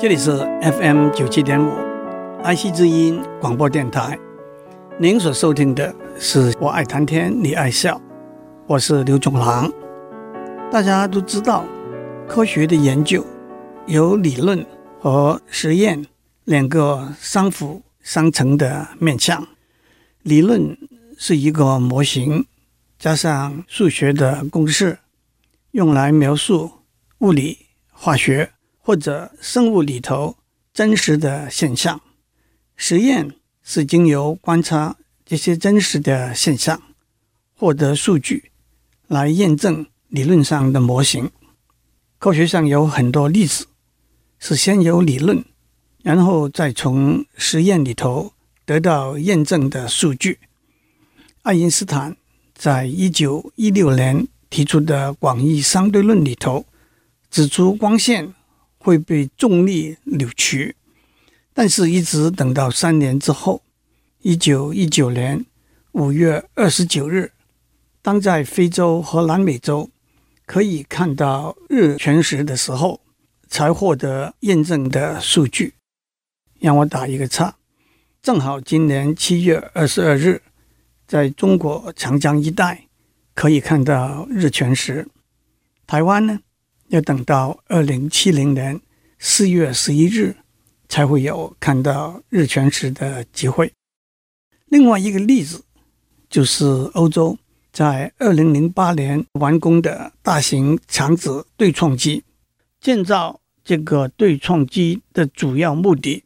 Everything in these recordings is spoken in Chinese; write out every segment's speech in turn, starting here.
这里是 FM 九七点五，爱惜之音广播电台。您所收听的是《我爱谈天，你爱笑》，我是刘总郎。大家都知道，科学的研究有理论和实验两个相辅相成的面向。理论是一个模型，加上数学的公式，用来描述物理、化学。或者生物里头真实的现象，实验是经由观察这些真实的现象，获得数据来验证理论上的模型。科学上有很多例子是先有理论，然后再从实验里头得到验证的数据。爱因斯坦在一九一六年提出的广义相对论里头指出光线。会被重力扭曲，但是一直等到三年之后，一九一九年五月二十九日，当在非洲和南美洲可以看到日全食的时候，才获得验证的数据。让我打一个叉，正好今年七月二十二日，在中国长江一带可以看到日全食。台湾呢？要等到二零七零年四月十一日，才会有看到日全食的机会。另外一个例子就是欧洲在二零零八年完工的大型肠子对撞机。建造这个对撞机的主要目的，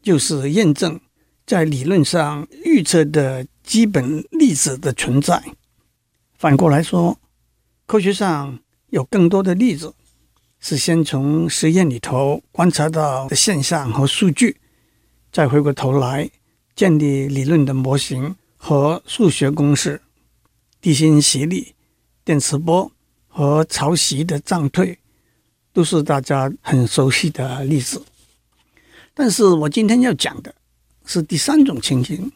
就是验证在理论上预测的基本粒子的存在。反过来说，科学上有更多的例子。是先从实验里头观察到的现象和数据，再回过头来建立理论的模型和数学公式。地心吸力、电磁波和潮汐的涨退，都是大家很熟悉的例子。但是我今天要讲的是第三种情形，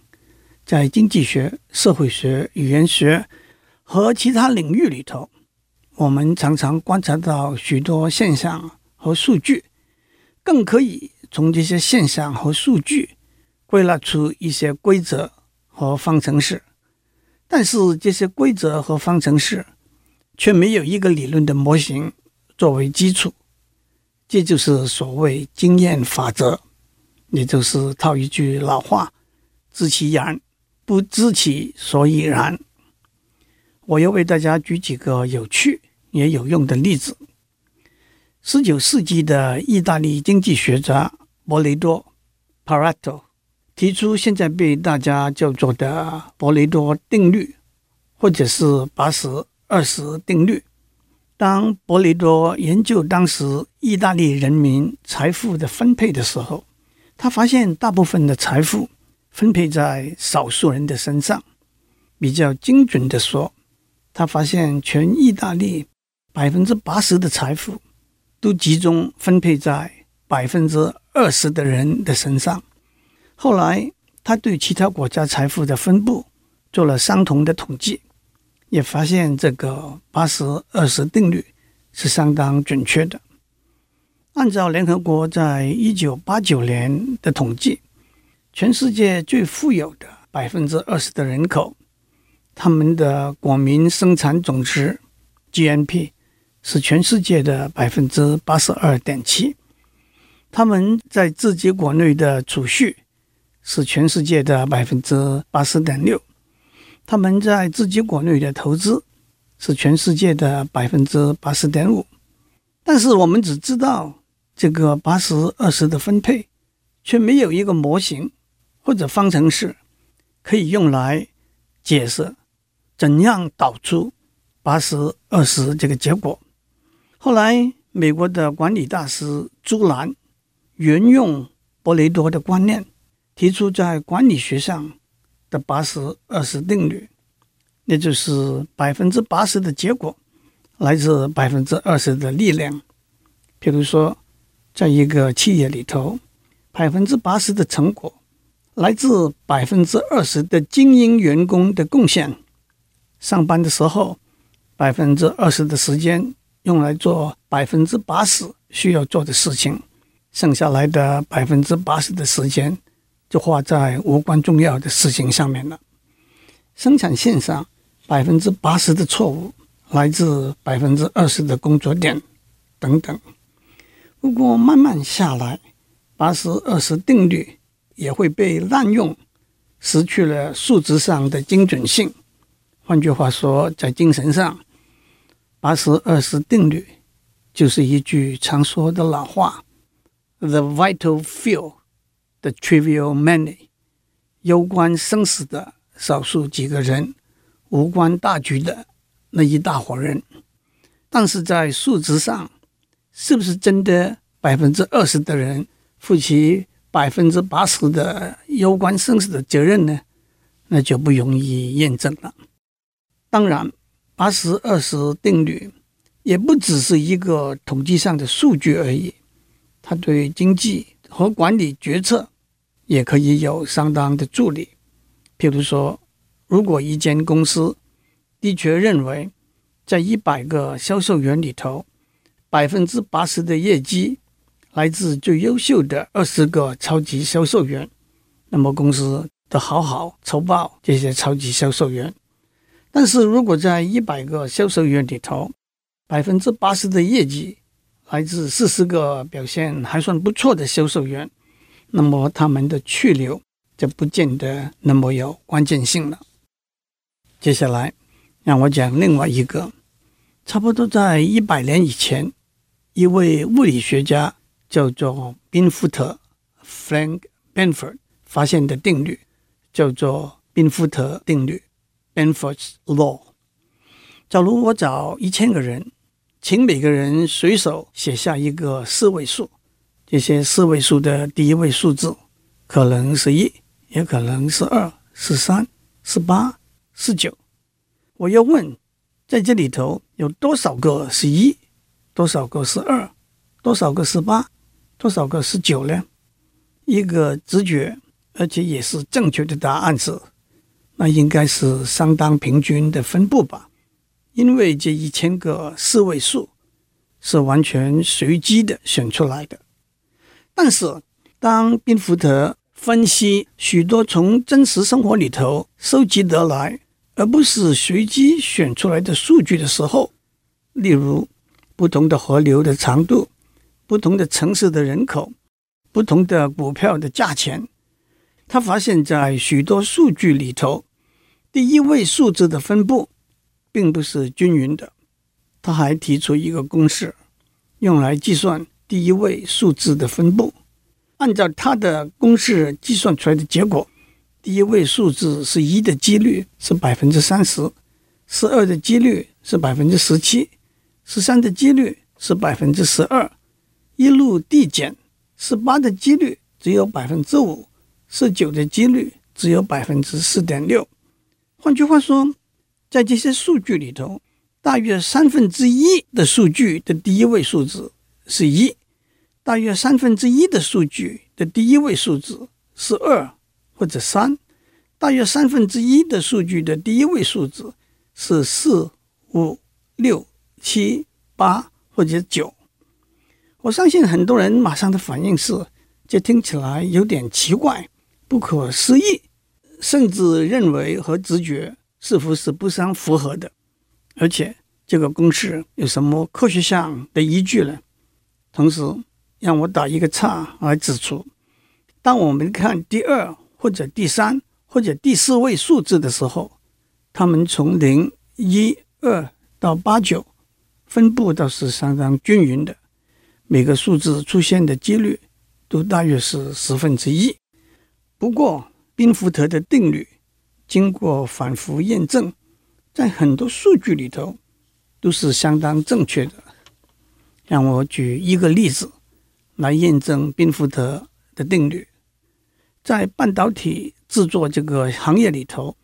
在经济学、社会学、语言学和其他领域里头。我们常常观察到许多现象和数据，更可以从这些现象和数据归纳出一些规则和方程式。但是这些规则和方程式却没有一个理论的模型作为基础。这就是所谓经验法则，也就是套一句老话：“知其然，不知其所以然。”我要为大家举几个有趣。也有用的例子。十九世纪的意大利经济学家博雷多 （Parato） 提出现在被大家叫做的博雷多定律，或者是八十二十定律。当博雷多研究当时意大利人民财富的分配的时候，他发现大部分的财富分配在少数人的身上。比较精准的说，他发现全意大利。百分之八十的财富都集中分配在百分之二十的人的身上。后来，他对其他国家财富的分布做了相同的统计，也发现这个八十二十定律是相当准确的。按照联合国在一九八九年的统计，全世界最富有的百分之二十的人口，他们的国民生产总值 GNP。是全世界的百分之八十二点七，他们在自己国内的储蓄是全世界的百分之八十点六，他们在自己国内的投资是全世界的百分之八十点五，但是我们只知道这个八十二十的分配，却没有一个模型或者方程式可以用来解释怎样导出八十二十这个结果。后来，美国的管理大师朱兰沿用柏雷多的观念，提出在管理学上的八十二十定律，那就是百分之八十的结果来自百分之二十的力量。比如说，在一个企业里头，百分之八十的成果来自百分之二十的精英员工的贡献。上班的时候，百分之二十的时间。用来做百分之八十需要做的事情，剩下来的百分之八十的时间就花在无关重要的事情上面了。生产线上百分之八十的错误来自百分之二十的工作点等等。不过慢慢下来，八十二十定律也会被滥用，失去了数值上的精准性。换句话说，在精神上，八十二十定律就是一句常说的老话：“The vital few, the trivial many。”攸关生死的少数几个人，无关大局的那一大伙人。但是在数值上，是不是真的百分之二十的人负起百分之八十的攸关生死的责任呢？那就不容易验证了。当然，八十二十定律也不只是一个统计上的数据而已，它对经济和管理决策也可以有相当的助力。譬如说，如果一间公司的确认为在一百个销售员里头，百分之八十的业绩来自最优秀的二十个超级销售员，那么公司得好好酬报这些超级销售员。但是如果在一百个销售员里头，百分之八十的业绩来自四十个表现还算不错的销售员，那么他们的去留就不见得那么有关键性了。接下来让我讲另外一个，差不多在一百年以前，一位物理学家叫做宾福特 （Frank Benford） 发现的定律，叫做宾福特定律。Benford's Law。假如我找一千个人，请每个人随手写下一个四位数，这些四位数的第一位数字可能是一，也可能是二、是三、是八、是九。我要问，在这里头有多少个是一，多少个是二，多少个是八，多少个是九呢？一个直觉，而且也是正确的答案是。那应该是相当平均的分布吧，因为这一千个四位数是完全随机的选出来的。但是，当宾福特分析许多从真实生活里头收集得来，而不是随机选出来的数据的时候，例如不同的河流的长度、不同的城市的人口、不同的股票的价钱，他发现，在许多数据里头，第一位数字的分布并不是均匀的，他还提出一个公式，用来计算第一位数字的分布。按照他的公式计算出来的结果，第一位数字是一的几率是百分之三十，十二的几率是百分之十七，十三的几率是百分之十二，一路递减，十八的几率只有百分之五，十九的几率只有百分之四点六。换句话说，在这些数据里头，大约三分之一的数据的第一位数字是一，大约三分之一的数据的第一位数字是二或者三，大约三分之一的数据的第一位数字是四、五、六、七、八或者九。我相信很多人马上的反应是：这听起来有点奇怪，不可思议。甚至认为和直觉似乎是不相符合的，而且这个公式有什么科学上的依据呢？同时，让我打一个叉来指出：当我们看第二或者第三或者第四位数字的时候，它们从零、一、二到八、九分布倒是相当均匀的，每个数字出现的几率都大约是十分之一。不过，宾福特的定律经过反复验证，在很多数据里头都是相当正确的。让我举一个例子来验证宾福特的定律。在半导体制作这个行业里头，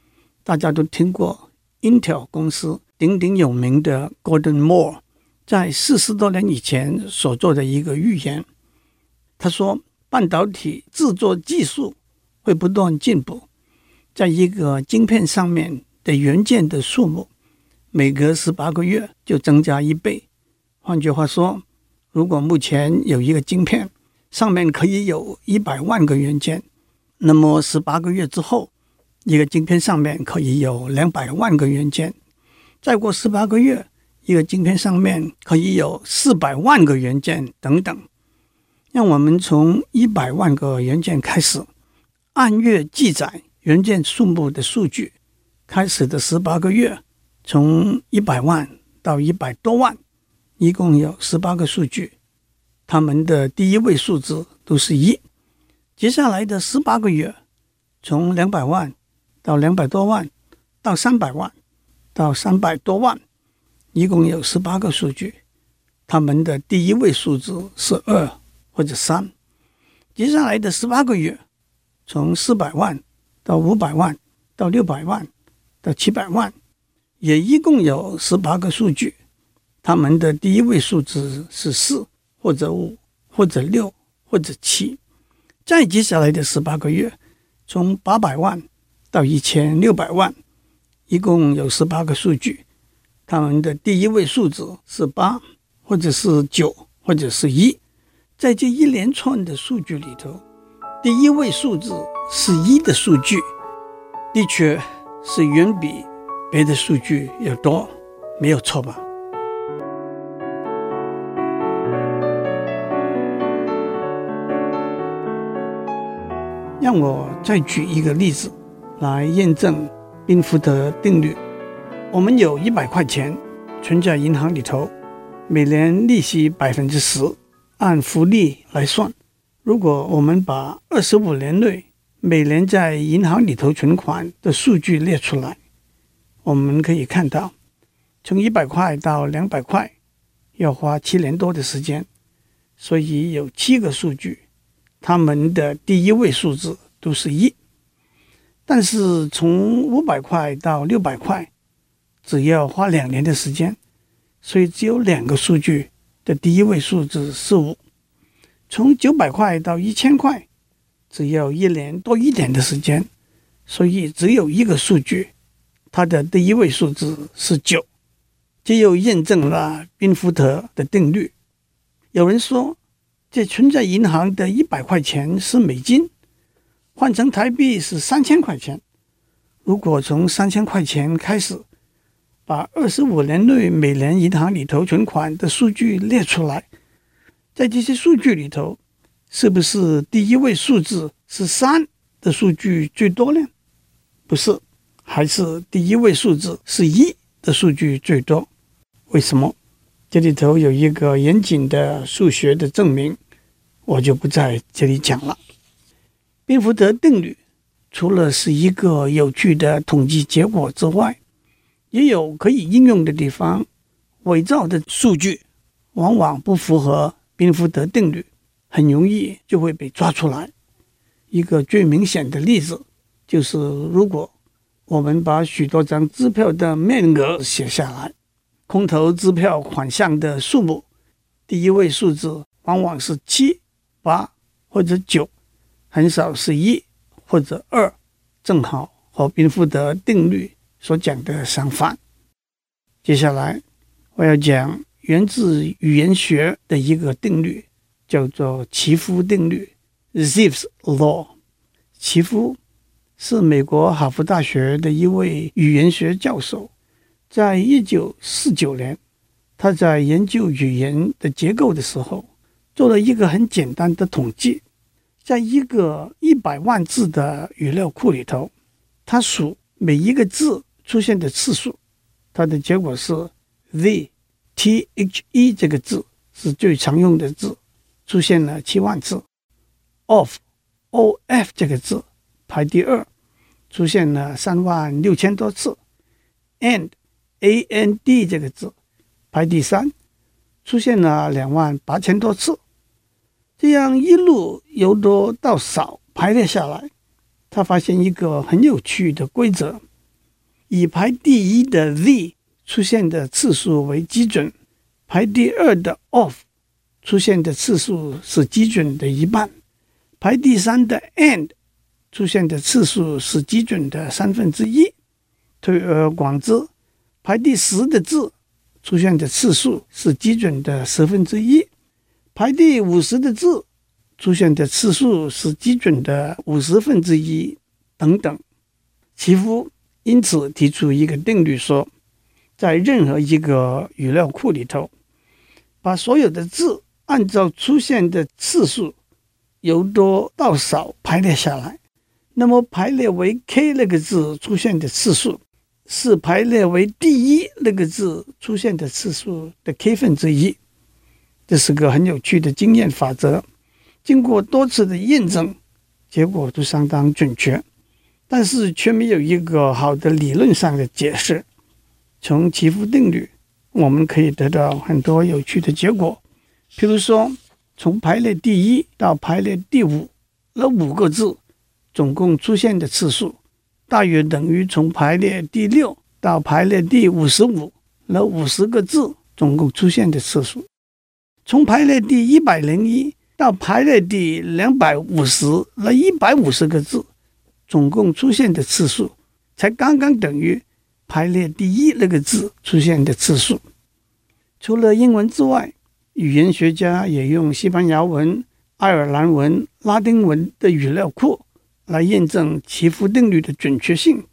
大家都听过 Intel 公司鼎鼎有名的 Gordon Moore 在四十多年以前所做的一个预言。他说，半导体制作技术。会不断进步，在一个晶片上面的元件的数目，每隔十八个月就增加一倍。换句话说，如果目前有一个晶片上面可以有一百万个元件，那么十八个月之后，一个晶片上面可以有两百万个元件，再过十八个月，一个晶片上面可以有四百万个元件等等。让我们从一百万个元件开始，按月记载元件数目的数据。开始的十八个月，从一百万到一百多万，一共有十八个数据，它们的第一位数字都是一。接下来的十八个月，从两百万到两百多万，到三百万，到三百多万，一共有十八个数据，它们的第一位数字是二或者三。接下来的十八个月，从四百万到五百万到六百万。到七百万，也一共有十八个数据，它们的第一位数字是四或者五或者六或者七。再接下来的十八个月，从八百万到一千六百万，一共有十八个数据，它们的第一位数字是八或者是九或者是一。在这一连串的数据里头，第一位数字是一的数据，的确。是远比别的数据要多，没有错吧？让我再举一个例子来验证宾福德定律。我们有一百块钱存在银行里头，每年利息百分之十，按复利来算。如果我们把二十五年内每年在银行里头存款的数据列出来，我们可以看到，从一百块到两百块要花七年多的时间，所以有七个数据，它们的第一位数字都是一。但是从五百块到六百块只要花两年的时间，所以只有两个数据的第一位数字是五。从九百块到一千块。只要一年多一点的时间，所以只有一个数据，它的第一位数字是九，这又验证了宾福德的定律。有人说，这存在银行的一百块钱是美金，换成台币是三千块钱。如果从三千块钱开始，把二十五年内每年银行里头存款的数据列出来，在这些数据里头。是不是第一位数字是三的数据最多呢？不是，还是第一位数字是一的数据最多。为什么？这里头有一个严谨的数学的证明，我就不在这里讲了。宾福德定律除了是一个有趣的统计结果之外，也有可以应用的地方。伪造的数据往往不符合宾福德定律。很容易就会被抓出来。一个最明显的例子就是，如果我们把许多张支票的面额写下来，空头支票款项的数目，第一位数字往往是七、八或者九，很少是一或者二，正好和宾福德定律所讲的相反。接下来我要讲源自语言学的一个定律。叫做奇夫定律 （Zipf's Law）。奇夫是美国哈佛大学的一位语言学教授。在一九四九年，他在研究语言的结构的时候，做了一个很简单的统计。在一个一百万字的语料库里头，他数每一个字出现的次数，他的结果是 “the”、“the” 这个字是最常用的字。出现了七万次，of o f 这个字排第二，出现了三万六千多次，and a n d 这个字排第三，出现了两万八千多次。这样一路由多到少排列下来，他发现一个很有趣的规则：以排第一的 Z 出现的次数为基准，排第二的 of。出现的次数是基准的一半，排第三的 and 出现的次数是基准的三分之一。推而广之，排第十的字出现的次数是基准的十分之一，排第五十的字出现的次数是基准的五十分之一等等。奇夫因此提出一个定律，说在任何一个语料库里头，把所有的字按照出现的次数由多到少排列下来，那么排列为 K 那个字出现的次数，是排列为第一那个字出现的次数的 K 分之一。这是个很有趣的经验法则，经过多次的验证，结果都相当准确，但是却没有一个好的理论上的解释。从奇夫定律，我们可以得到很多有趣的结果，譬如说，从排列第一到排列第五那五个字，总共出现的次数，大约等于从排列第六到排列第五十五那五十个字总共出现的次数。从排列第一百零一到排列第两百五十那一百五十个字，总共出现的次数，才刚刚等于排列第一那个字出现的次数。除了英文之外，语言学家也用西班牙文、爱尔兰文、拉丁文的语料库来验证奇夫定律的准确性。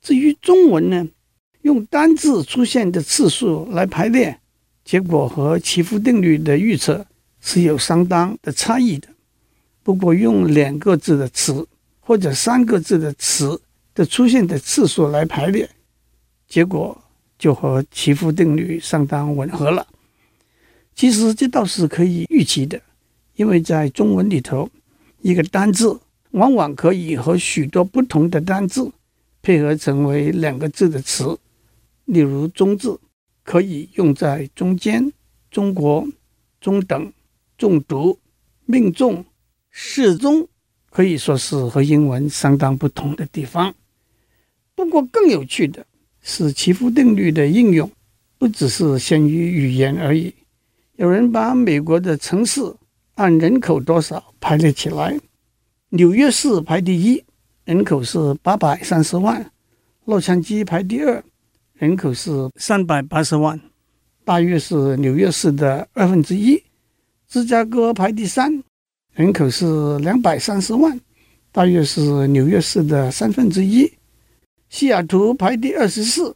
至于中文呢，用单字出现的次数来排列。结果和奇夫定律的预测是有相当的差异的。不过，用两个字的词或者三个字的词的出现的次数来排列，结果就和奇夫定律相当吻合了。其实这倒是可以预期的，因为在中文里头，一个单字往往可以和许多不同的单字配合成为两个字的词，例如“中”字。可以用在中间、中国、中等、中毒、命中、适中，可以说是和英文相当不同的地方。不过，更有趣的是，奇夫定律的应用不只是限于语言而已。有人把美国的城市按人口多少排列起来，纽约市排第一，人口是八百三十万；洛杉矶排第二。人口是三百八十万，大约是纽约市的二分之一。芝加哥排第三，人口是两百三十万，大约是纽约市的三分之一。西雅图排第二十四，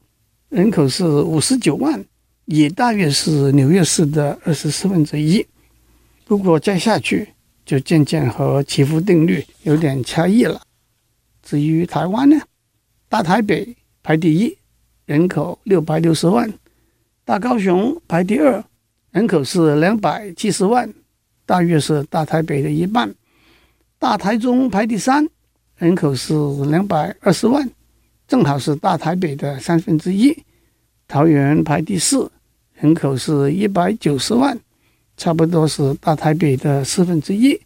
人口是五十九万，也大约是纽约市的二十四分之一。如果再下去，就渐渐和奇夫定律有点差异了。至于台湾呢，大台北排第一。人口六百六十万，大高雄排第二，人口是两百七十万，大约是大台北的一半。大台中排第三，人口是两百二十万，正好是大台北的三分之一。桃园排第四，人口是一百九十万，差不多是大台北的四分之一。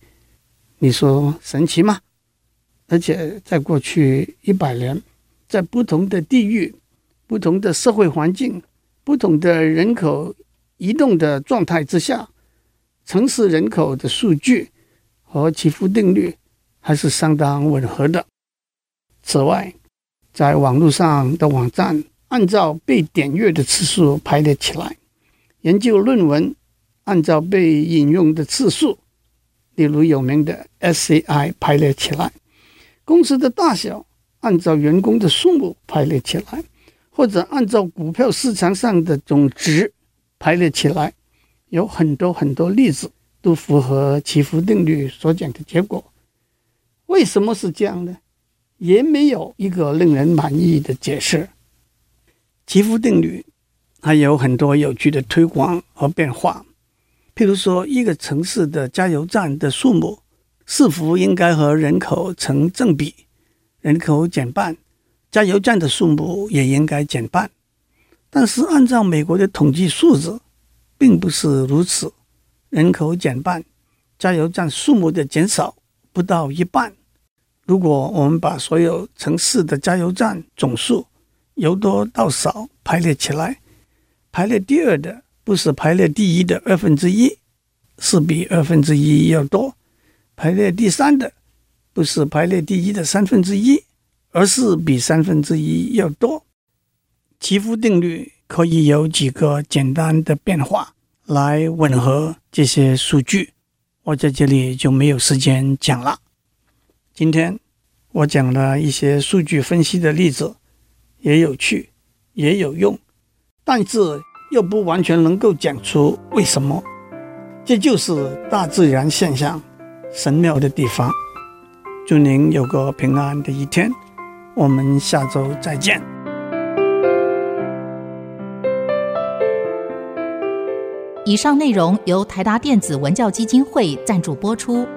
你说神奇吗？而且在过去一百年，在不同的地域。不同的社会环境、不同的人口移动的状态之下，城市人口的数据和奇夫定律还是相当吻合的。此外，在网络上的网站按照被点阅的次数排列起来，研究论文按照被引用的次数，例如有名的 SCI 排列起来，公司的大小按照员工的数目排列起来。或者按照股票市场上的总值排列起来，有很多很多例子都符合祈福定律所讲的结果。为什么是这样呢？也没有一个令人满意的解释。奇夫定律还有很多有趣的推广和变化，譬如说，一个城市的加油站的数目是否应该和人口成正比，人口减半。加油站的数目也应该减半，但是按照美国的统计数字，并不是如此。人口减半，加油站数目的减少不到一半。如果我们把所有城市的加油站总数由多到少排列起来，排列第二的不是排列第一的二分之一，是比二分之一要多；排列第三的不是排列第一的三分之一。而是比三分之一要多。奇夫定律可以有几个简单的变化来吻合这些数据。我在这里就没有时间讲了。今天我讲了一些数据分析的例子，也有趣，也有用，但是又不完全能够讲出为什么。这就是大自然现象神妙的地方。祝您有个平安的一天，我们下周再见。以上内容由台达电子文教基金会赞助播出。